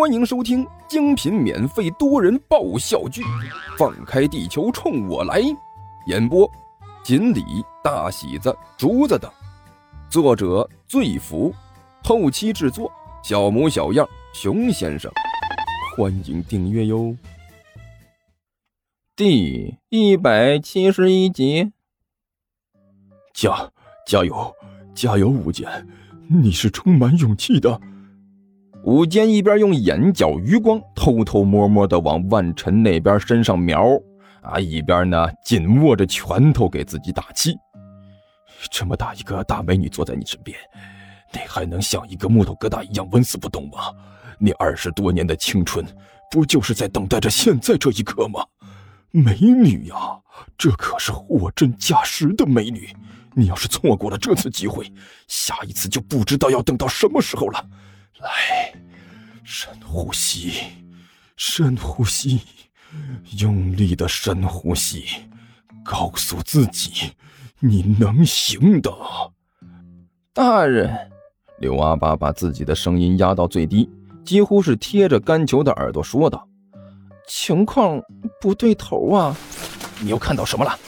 欢迎收听精品免费多人爆笑剧《放开地球冲我来》，演播：锦鲤、大喜子、竹子等，作者：醉福，后期制作：小模小样、熊先生。欢迎订阅哟。第一百七十一集，加加油，加油，武姐，你是充满勇气的。武坚一边用眼角余光偷偷摸摸的往万晨那边身上瞄，啊，一边呢紧握着拳头给自己打气。这么大一个大美女坐在你身边，你还能像一个木头疙瘩一样纹丝不动吗？你二十多年的青春，不就是在等待着现在这一刻吗？美女呀，这可是货真价实的美女。你要是错过了这次机会，下一次就不知道要等到什么时候了。来，深呼吸，深呼吸，用力的深呼吸，告诉自己，你能行的。大人，刘阿八把自己的声音压到最低，几乎是贴着甘球的耳朵说道：“情况不对头啊！你又看到什么了？”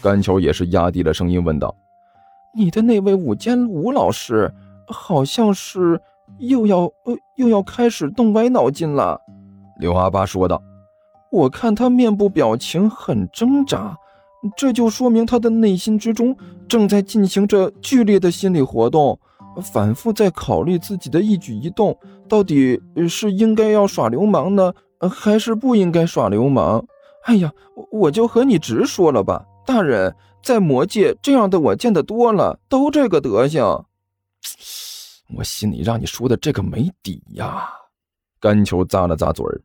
甘球也是压低了声音问道：“你的那位武坚武老师，好像是……”又要呃又要开始动歪脑筋了，刘阿八说道：“我看他面部表情很挣扎，这就说明他的内心之中正在进行着剧烈的心理活动，反复在考虑自己的一举一动，到底是应该要耍流氓呢，还是不应该耍流氓？哎呀，我就和你直说了吧，大人，在魔界这样的我见得多了，都这个德行。”我心里让你说的这个没底呀！甘球咂了咂嘴儿，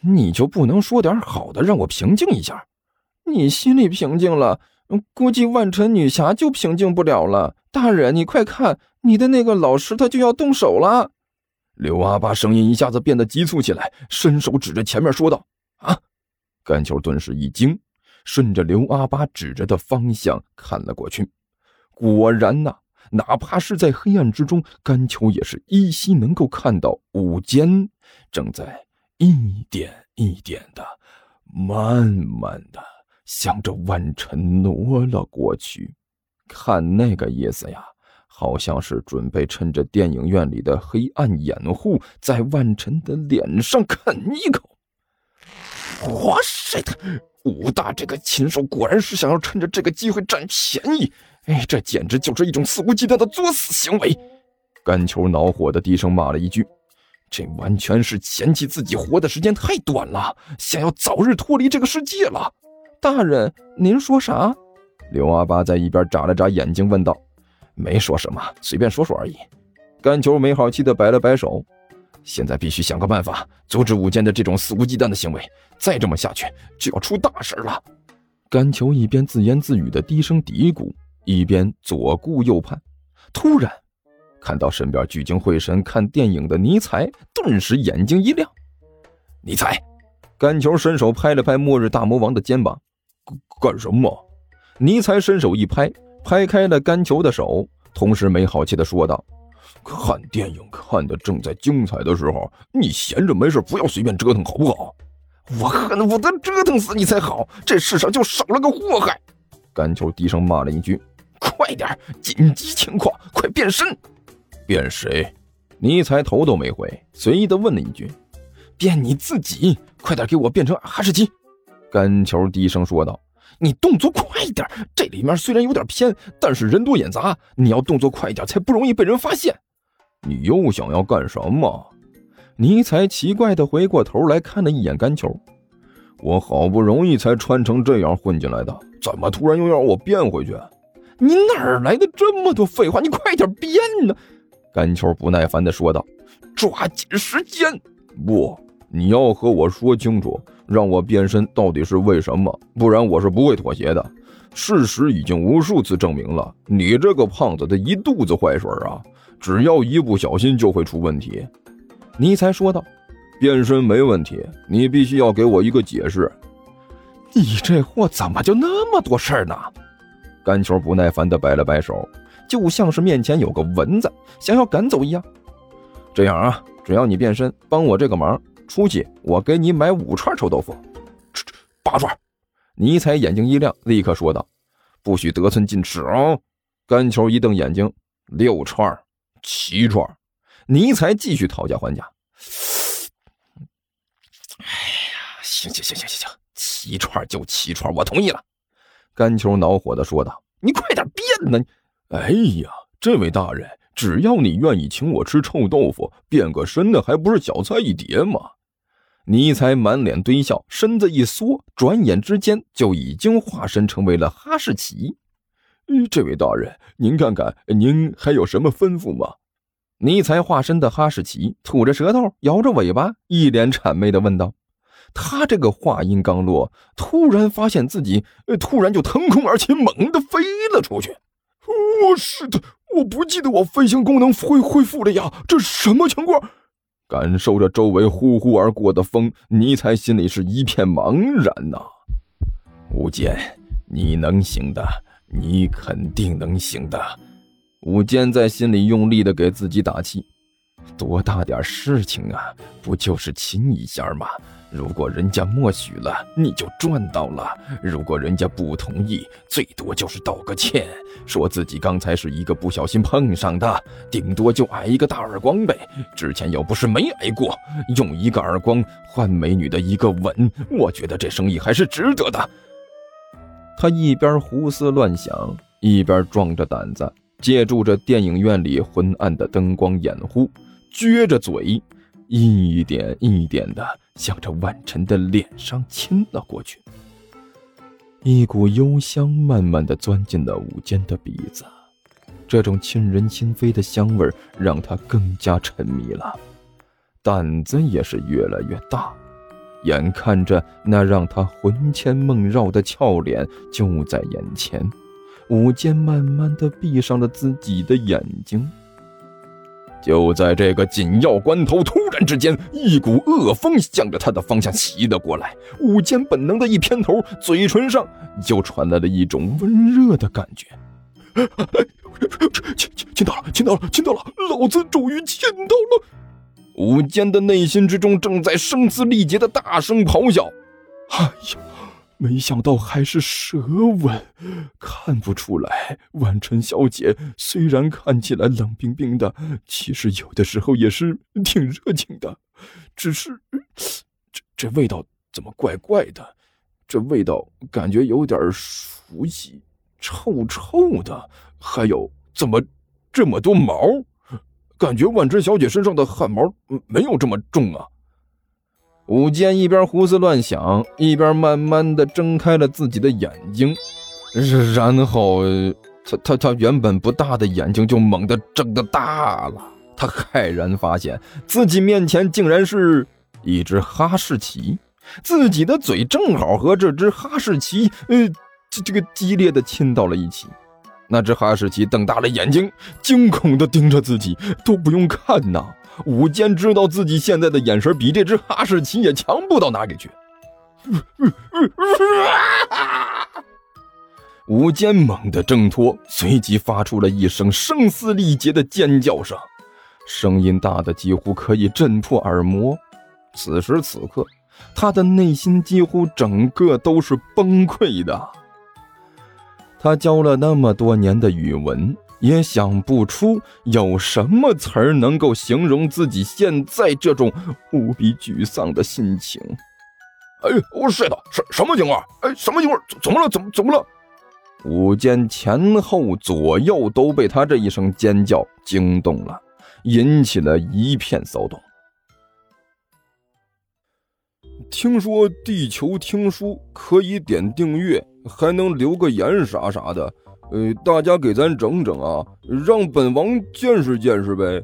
你就不能说点好的让我平静一下？你心里平静了，估计万晨女侠就平静不了了。大人，你快看，你的那个老师他就要动手了！刘阿八声音一下子变得急促起来，伸手指着前面说道：“啊！”甘球顿时一惊，顺着刘阿八指着的方向看了过去，果然呐。哪怕是在黑暗之中，甘秋也是依稀能够看到武坚正在一点一点的、慢慢的向着万晨挪了过去。看那个意思呀，好像是准备趁着电影院里的黑暗掩护，在万晨的脸上啃一口。哇塞！武大这个禽兽果然是想要趁着这个机会占便宜。哎，这简直就是一种肆无忌惮的作死行为！甘球恼火的低声骂了一句：“这完全是嫌弃自己活的时间太短了，想要早日脱离这个世界了。”大人，您说啥？刘阿八在一边眨了眨眼睛问道：“没说什么，随便说说而已。”甘球没好气的摆了摆手：“现在必须想个办法阻止武坚的这种肆无忌惮的行为，再这么下去就要出大事了。”甘球一边自言自语的低声嘀咕。一边左顾右盼，突然看到身边聚精会神看电影的尼采，顿时眼睛一亮。尼采，甘球伸手拍了拍末日大魔王的肩膀，干什么？尼采伸手一拍，拍开了甘球的手，同时没好气的说道：“看电影看的正在精彩的时候，你闲着没事不要随便折腾，好不好？我恨不得折腾死你才好，这世上就少了个祸害。”甘球低声骂了一句。快点！紧急情况，快变身！变谁？尼才头都没回，随意的问了一句：“变你自己！快点给我变成哈士奇！”甘球低声说道：“你动作快一点！这里面虽然有点偏，但是人多眼杂，你要动作快一点，才不容易被人发现。”你又想要干什么？尼才奇怪的回过头来看了一眼甘球：“我好不容易才穿成这样混进来的，怎么突然又要我变回去？”你哪来的这么多废话？你快点变呢！甘球不耐烦地说道：“抓紧时间！不，你要和我说清楚，让我变身到底是为什么？不然我是不会妥协的。事实已经无数次证明了，你这个胖子的一肚子坏水啊！只要一不小心就会出问题。”尼才说道：“变身没问题，你必须要给我一个解释。你这货怎么就那么多事儿呢？”甘球不耐烦地摆了摆手，就像是面前有个蚊子想要赶走一样。这样啊，只要你变身帮我这个忙，出去我给你买五串臭豆腐。八串。尼采眼睛一亮，立刻说道：“不许得寸进尺哦！”甘球一瞪眼睛：“六串，七串。”尼采继续讨价还价：“哎呀，行行行行行行，七串就七串，我同意了。”甘球恼火的说道：“你快点变呢！哎呀，这位大人，只要你愿意请我吃臭豆腐，变个身的还不是小菜一碟吗？”尼采满脸堆笑，身子一缩，转眼之间就已经化身成为了哈士奇。这位大人，您看看，您还有什么吩咐吗？尼采化身的哈士奇吐着舌头，摇着尾巴，一脸谄媚的问道。他这个话音刚落，突然发现自己突然就腾空而起，猛地飞了出去。我是的，我不记得我飞行功能恢恢复了呀，这什么情况？感受着周围呼呼而过的风，尼采心里是一片茫然呐。吴坚，你能行的，你肯定能行的。吴坚在心里用力的给自己打气。多大点事情啊，不就是亲一下吗？如果人家默许了，你就赚到了；如果人家不同意，最多就是道个歉，说自己刚才是一个不小心碰上的，顶多就挨一个大耳光呗。之前又不是没挨过，用一个耳光换美女的一个吻，我觉得这生意还是值得的。他一边胡思乱想，一边壮着胆子，借助着电影院里昏暗的灯光掩护，撅着嘴。一点一点的向着万晨的脸上亲了过去，一股幽香慢慢的钻进了武坚的鼻子，这种沁人心扉的香味让他更加沉迷了，胆子也是越来越大，眼看着那让他魂牵梦绕的俏脸就在眼前，武坚慢慢的闭上了自己的眼睛。就在这个紧要关头，突然之间，一股恶风向着他的方向袭了过来。武坚本能的一偏头，嘴唇上就传来了一种温热的感觉。亲亲亲到了，亲到了，亲到了！老子终于亲到了！武坚的内心之中正在声嘶力竭的大声咆哮。哎呀！没想到还是舌吻，看不出来。婉晨小姐虽然看起来冷冰冰的，其实有的时候也是挺热情的。只是，这这味道怎么怪怪的？这味道感觉有点熟悉，臭臭的。还有，怎么这么多毛？感觉万晨小姐身上的汗毛没有这么重啊。武坚一边胡思乱想，一边慢慢的睁开了自己的眼睛，然后他他他原本不大的眼睛就猛地睁得大了。他骇然发现自己面前竟然是一只哈士奇，自己的嘴正好和这只哈士奇，呃，这这个激烈的亲到了一起。那只哈士奇瞪大了眼睛，惊恐的盯着自己，都不用看呐。武坚知道自己现在的眼神比这只哈士奇也强不到哪里去。武坚猛地挣脱，随即发出了一声声嘶力竭的尖叫声，声音大的几乎可以震破耳膜。此时此刻，他的内心几乎整个都是崩溃的。他教了那么多年的语文。也想不出有什么词儿能够形容自己现在这种无比沮丧的心情。哎，我睡的，什什么情况？哎，什么情况？怎么了？怎么怎么了？午间前后左右都被他这一声尖叫惊动了，引起了一片骚动。听说地球听书可以点订阅，还能留个言啥啥的。呃，大家给咱整整啊，让本王见识见识呗。